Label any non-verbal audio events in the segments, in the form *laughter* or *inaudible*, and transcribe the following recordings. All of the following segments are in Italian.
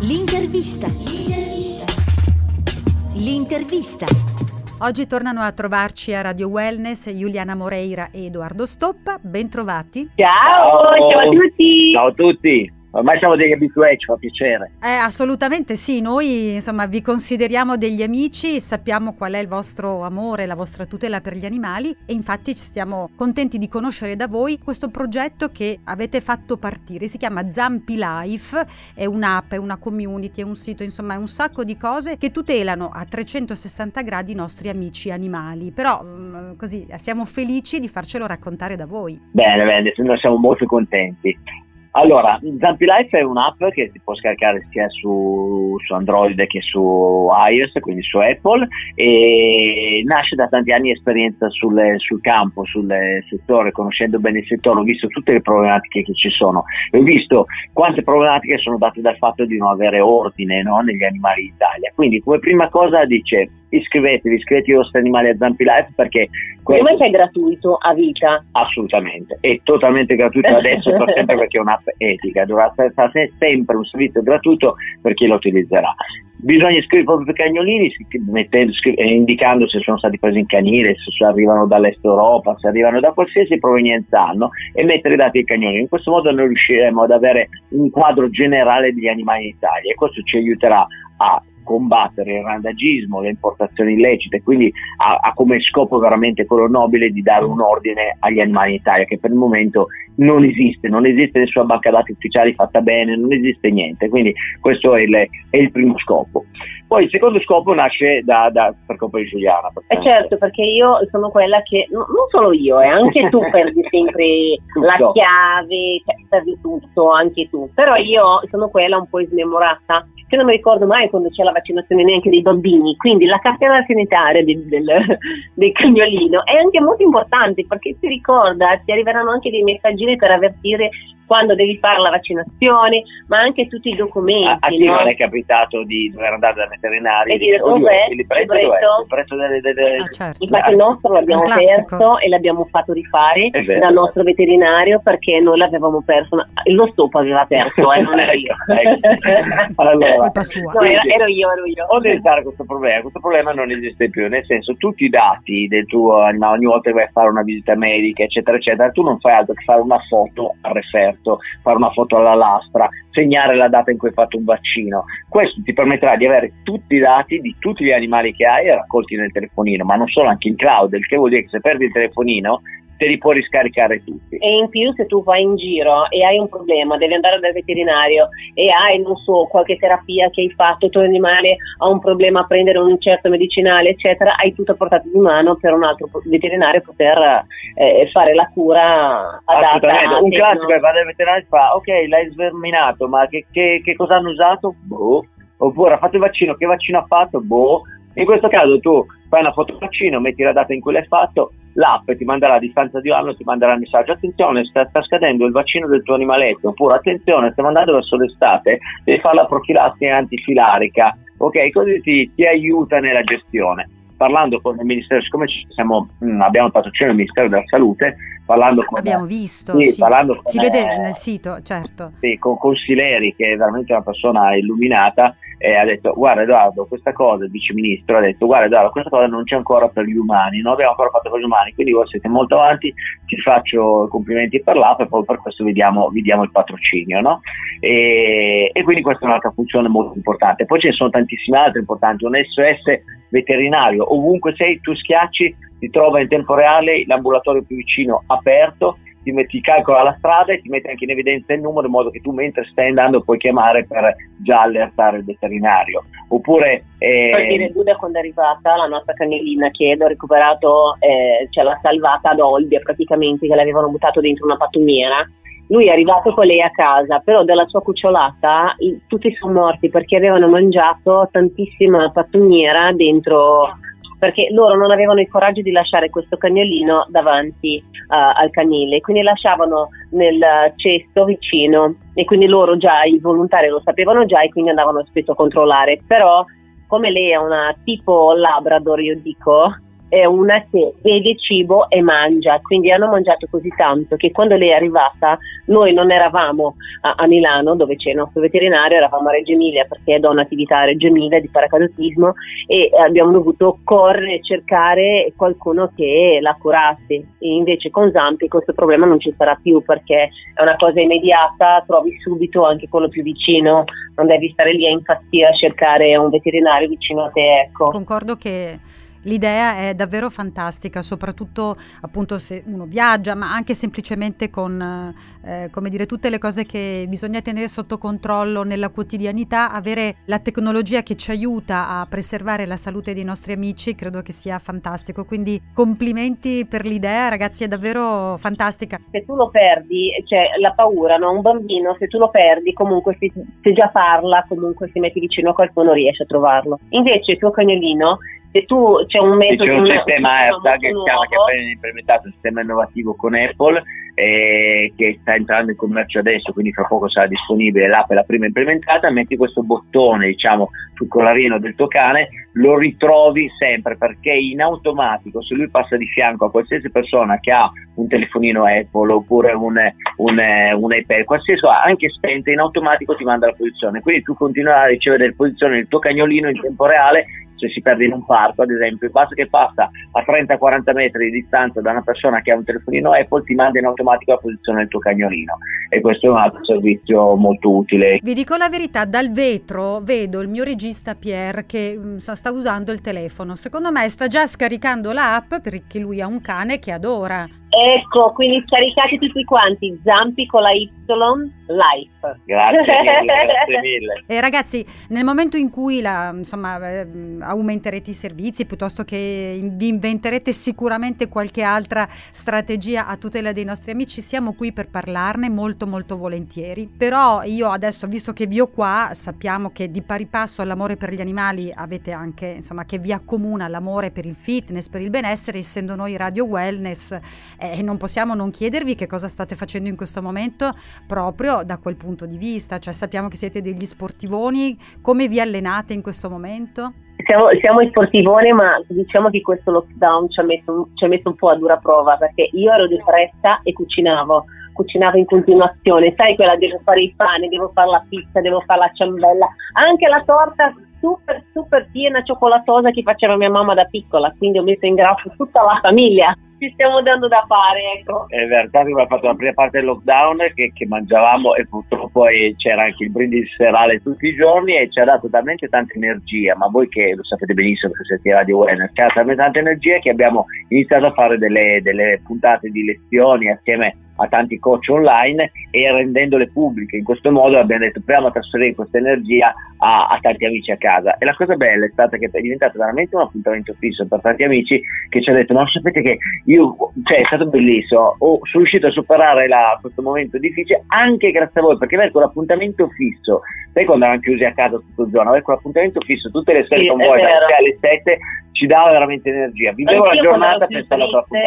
L'intervista. L'intervista. Oggi tornano a trovarci a Radio Wellness Giuliana Moreira e Edoardo Stoppa. Bentrovati. Ciao, ciao, ciao a tutti. Ciao a tutti. Ormai siamo degli abituati, ci fa piacere. Eh, assolutamente sì, noi insomma vi consideriamo degli amici, sappiamo qual è il vostro amore, la vostra tutela per gli animali e infatti stiamo contenti di conoscere da voi questo progetto che avete fatto partire. Si chiama Zampi Life, è un'app, è una community, è un sito, insomma è un sacco di cose che tutelano a 360 gradi i nostri amici animali. Però mm, così siamo felici di farcelo raccontare da voi. Bene, bene, noi siamo molto contenti. Allora, Zampi Life è un'app che si può scaricare sia su, su, Android che su iOS, quindi su Apple, e nasce da tanti anni di esperienza sul, sul campo, sul settore, conoscendo bene il settore, ho visto tutte le problematiche che ci sono ho visto quante problematiche sono date dal fatto di non avere ordine no, negli animali d'Italia. Quindi come prima cosa dice iscrivetevi, iscrivetevi ai vostri animali a Zampi Life perché come è gratuito a vita? Assolutamente, è totalmente gratuito adesso per sempre perché è un'app etica, dovrà essere sempre un servizio gratuito per chi lo utilizzerà. Bisogna iscrivere i propri cagnolini mettendo, indicando se sono stati presi in canile, se arrivano dall'est Europa, se arrivano da qualsiasi provenienza hanno e mettere i dati ai cagnolini. In questo modo noi riusciremo ad avere un quadro generale degli animali in Italia e questo ci aiuterà a combattere il randagismo, le importazioni illecite, quindi ha, ha, come scopo veramente quello nobile di dare un ordine agli animali in Italia che per il momento non esiste, non esiste nessuna banca dati ufficiale fatta bene, non esiste niente, quindi questo è il, è il primo scopo. Poi il secondo scopo nasce da, da, per colpa di Giuliana. Eh certo, perché io sono quella che, no, non solo io, eh, anche tu *laughs* perdi sempre la chiave, cioè, perdi tutto, anche tu, però io sono quella un po' smemorata che non mi ricordo mai quando c'è la vaccinazione neanche dei bambini, quindi la cartella sanitaria del, del, del cagnolino è anche molto importante perché ti ricorda, ti arriveranno anche dei messaggini per avvertire quando devi fare la vaccinazione, ma anche tutti i documenti. A, a chi no? non è capitato di dover andare dal veterinario e dire dov'è il prezzo, il prezzo? Il prezzo delle, delle... Ah, certo. Infatti il nostro l'abbiamo perso e l'abbiamo fatto rifare dal nostro veterinario perché noi l'avevamo perso, lo stop aveva perso, eh, non ero *laughs* io. ecco. ecco. *laughs* allora, colpa sua. No, era, ero io, ero io. O devi fare questo problema, questo problema non esiste più, nel senso tutti i dati del tuo animale, ogni volta che vai a fare una visita medica, eccetera, eccetera, tu non fai altro che fare una foto al referto, fare una foto alla lastra, segnare la data in cui hai fatto un vaccino. Questo ti permetterà di avere tutti i dati di tutti gli animali che hai raccolti nel telefonino, ma non solo, anche in cloud, il che vuol dire che se perdi il telefonino te li può riscaricare tutti. E in più se tu vai in giro e hai un problema, devi andare dal veterinario e hai, non so, qualche terapia che hai fatto, il tuo animale ha un problema a prendere un certo medicinale, eccetera, hai tutto a portata di mano per un altro veterinario poter eh, fare la cura adatta. Un classico è va dal veterinario e fa, ok, l'hai sverminato, ma che, che, che cosa hanno usato? Boh. Oppure ha fatto il vaccino, che vaccino ha fatto? Boh. In questo caso tu fai una foto vaccino, metti la data in cui l'hai fatto, l'app ti manderà a distanza di un anno, ti manderà il messaggio, attenzione, sta, sta, scadendo il vaccino del tuo animaletto, oppure attenzione, stiamo andando verso l'estate, devi fare la profilassi antifilarica, ok? Così ti, ti aiuta nella gestione parlando con il Ministero, siccome siamo, mm, abbiamo il patrocinio del Ministero della Salute, parlando con... Abbiamo visto, sì, sì. Parlando si con, vede nel sito, certo. Sì, con Consileri, che è veramente una persona illuminata, eh, ha detto guarda Edoardo questa cosa, il vice ministro ha detto guarda Edoardo questa cosa non c'è ancora per gli umani, non abbiamo ancora fatto per gli umani, quindi voi siete molto avanti, ti faccio complimenti per l'app e poi per questo vi diamo, vi diamo il patrocinio. No? E, e, quindi questa è un'altra funzione molto importante. Poi ce ne sono tantissime altre importanti, un SOS veterinario, ovunque sei tu schiacci, ti trova in tempo reale l'ambulatorio più vicino aperto ti, metti, calcola la strada e ti mette anche in evidenza il numero in modo che tu mentre stai andando puoi chiamare per già allertare il veterinario. Oppure... Eh... Per dire, Buda quando è arrivata la nostra cagnolina che ho recuperato, eh, ce l'ha salvata ad Olbia praticamente, che l'avevano buttato dentro una pattumiera. Lui è arrivato con lei a casa, però dalla sua cucciolata tutti sono morti perché avevano mangiato tantissima pattumiera dentro perché loro non avevano il coraggio di lasciare questo cagnolino davanti uh, al canile, quindi lasciavano nel cesto vicino e quindi loro già, i volontari lo sapevano già e quindi andavano spesso a controllare, però come lei è una tipo Labrador, io dico, è una che vede cibo e mangia, quindi hanno mangiato così tanto che quando lei è arrivata noi non eravamo a, a Milano dove c'è il nostro veterinario, eravamo a Reggio Emilia perché do un'attività a Reggio Emilia di paracadutismo e abbiamo dovuto correre e cercare qualcuno che la curasse e invece con Zampi questo problema non ci sarà più perché è una cosa immediata, trovi subito anche quello più vicino, non devi stare lì a impazzire a cercare un veterinario vicino a te. Ecco. Concordo che L'idea è davvero fantastica, soprattutto appunto se uno viaggia, ma anche semplicemente con eh, come dire, tutte le cose che bisogna tenere sotto controllo nella quotidianità, avere la tecnologia che ci aiuta a preservare la salute dei nostri amici, credo che sia fantastico. Quindi complimenti per l'idea, ragazzi, è davvero fantastica. Se tu lo perdi, c'è la paura, no? Un bambino, se tu lo perdi, comunque se, se già parla, comunque si metti vicino a qualcuno riesce a trovarlo. Invece il tuo cagnolino se tu c'è un metodo c'è un sistema AirTag che, che ha appena implementato un sistema innovativo con Apple eh, che sta entrando in commercio adesso quindi fra poco sarà disponibile l'app è la prima implementata metti questo bottone diciamo sul collarino del tuo cane lo ritrovi sempre perché in automatico se lui passa di fianco a qualsiasi persona che ha un telefonino Apple oppure un, un, un iPad qualsiasi cosa anche spenta in automatico ti manda la posizione. Quindi tu continuerai a ricevere le posizioni del tuo cagnolino in tempo reale se si perde in un parco, ad esempio, basta che passa a 30-40 metri di distanza da una persona che ha un telefonino Apple, ti manda in automatico la posizione del tuo cagnolino. E questo è un altro servizio molto utile. Vi dico la verità, dal vetro vedo il mio regista Pierre che mm, sta usando il telefono, secondo me sta già scaricando l'app perché lui ha un cane che adora Ecco, quindi scaricate tutti quanti, Zampi con la Y, Life. Grazie mille, *laughs* grazie mille. E ragazzi, nel momento in cui la, insomma, eh, aumenterete i servizi, piuttosto che vi inventerete sicuramente qualche altra strategia a tutela dei nostri amici, siamo qui per parlarne molto molto volentieri. Però io adesso, visto che vi ho qua, sappiamo che di pari passo all'amore per gli animali avete anche, insomma, che vi accomuna l'amore per il fitness, per il benessere, essendo noi Radio Wellness e non possiamo non chiedervi che cosa state facendo in questo momento proprio da quel punto di vista, cioè sappiamo che siete degli sportivoni, come vi allenate in questo momento? Siamo, siamo sportivoni, ma diciamo che questo lockdown ci ha, messo, ci ha messo un po' a dura prova perché io ero depressa e cucinavo cucinavo in continuazione, sai quella devo fare il pane, devo fare la pizza, devo fare la ciambella, anche la torta super super piena cioccolatosa che faceva mia mamma da piccola, quindi ho messo in grasso tutta la famiglia ci stiamo dando da fare, ecco. È verità che abbiamo fatto la prima parte del lockdown che, che mangiavamo e purtroppo c'era anche il brindisi serale tutti i giorni e ci ha dato talmente tanta energia, ma voi che lo sapete benissimo perché siete Radio Wellness, ci ha dato talmente tanta energia che abbiamo iniziato a fare delle, delle puntate di lezioni assieme a tanti coach online e rendendole pubbliche. In questo modo abbiamo detto proviamo a trasferire questa energia a, a, tanti amici a casa. E la cosa bella è stata che è diventato veramente un appuntamento fisso per tanti amici che ci hanno detto: No, sapete che io, cioè, è stato bellissimo, oh, sono riuscito a superare la, questo momento difficile anche grazie a voi, perché avere quell'appuntamento fisso, sai quando eravamo chiusi a casa tutto il giorno, avere quell'appuntamento fisso tutte le sere sì, con voi dalle 6 alle 7 ci dava veramente energia. Vivevo la giornata pensando alla propria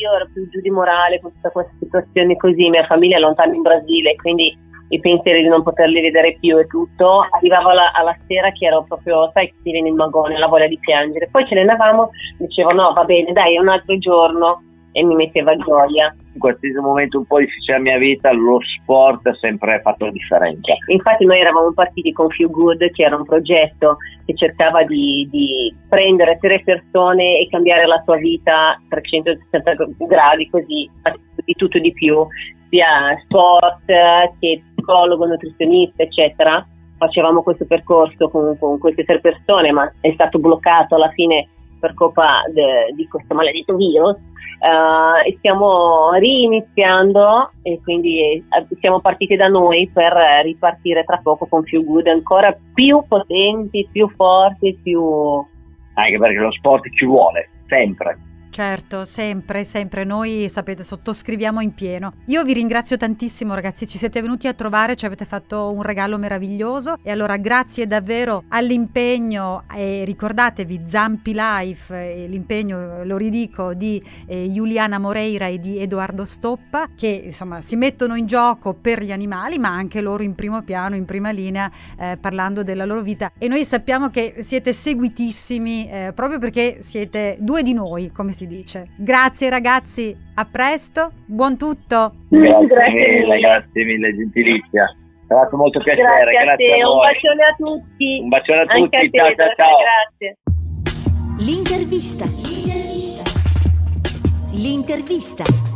Io ero più giù di morale con tutta questa situazione così, mia famiglia è lontana in Brasile, quindi i pensieri di non poterli vedere più e tutto, arrivavo alla, alla sera che ero proprio, sai, ti viene il magone, la voglia di piangere. Poi ce ne andavamo, dicevo no, va bene, dai, è un altro giorno e mi metteva gioia. In qualsiasi momento un po' difficile della mia vita, lo sport ha sempre fatto la differenza. Infatti noi eravamo partiti con Few Good, che era un progetto che cercava di, di prendere tre persone e cambiare la sua vita a 360 gradi, così di tutto e di più, sia sport che psicologo, nutrizionista, eccetera. Facevamo questo percorso con, con queste tre persone, ma è stato bloccato alla fine per colpa di questo maledetto virus. Uh, e stiamo riniziando e quindi eh, siamo partiti da noi per ripartire tra poco con più good ancora più potenti, più forti, più... Anche perché lo sport ci vuole, sempre Certo, sempre, sempre. Noi, sapete, sottoscriviamo in pieno. Io vi ringrazio tantissimo, ragazzi. Ci siete venuti a trovare, ci avete fatto un regalo meraviglioso. E allora, grazie davvero all'impegno. E ricordatevi, Zampi Life, l'impegno, lo ridico, di eh, Giuliana Moreira e di Edoardo Stoppa, che insomma si mettono in gioco per gli animali, ma anche loro in primo piano, in prima linea, eh, parlando della loro vita. E noi sappiamo che siete seguitissimi eh, proprio perché siete due di noi, come si dice. Grazie ragazzi, a presto, buon tutto. Grazie, grazie mille, grazie mille, gentilizia. Mi ha fatto molto piacere, grazie, grazie a, a Un bacione a tutti. Un bacione a tutti, a te, ciao ciao ciao. Grazie. L'intervista. L'intervista. L'intervista.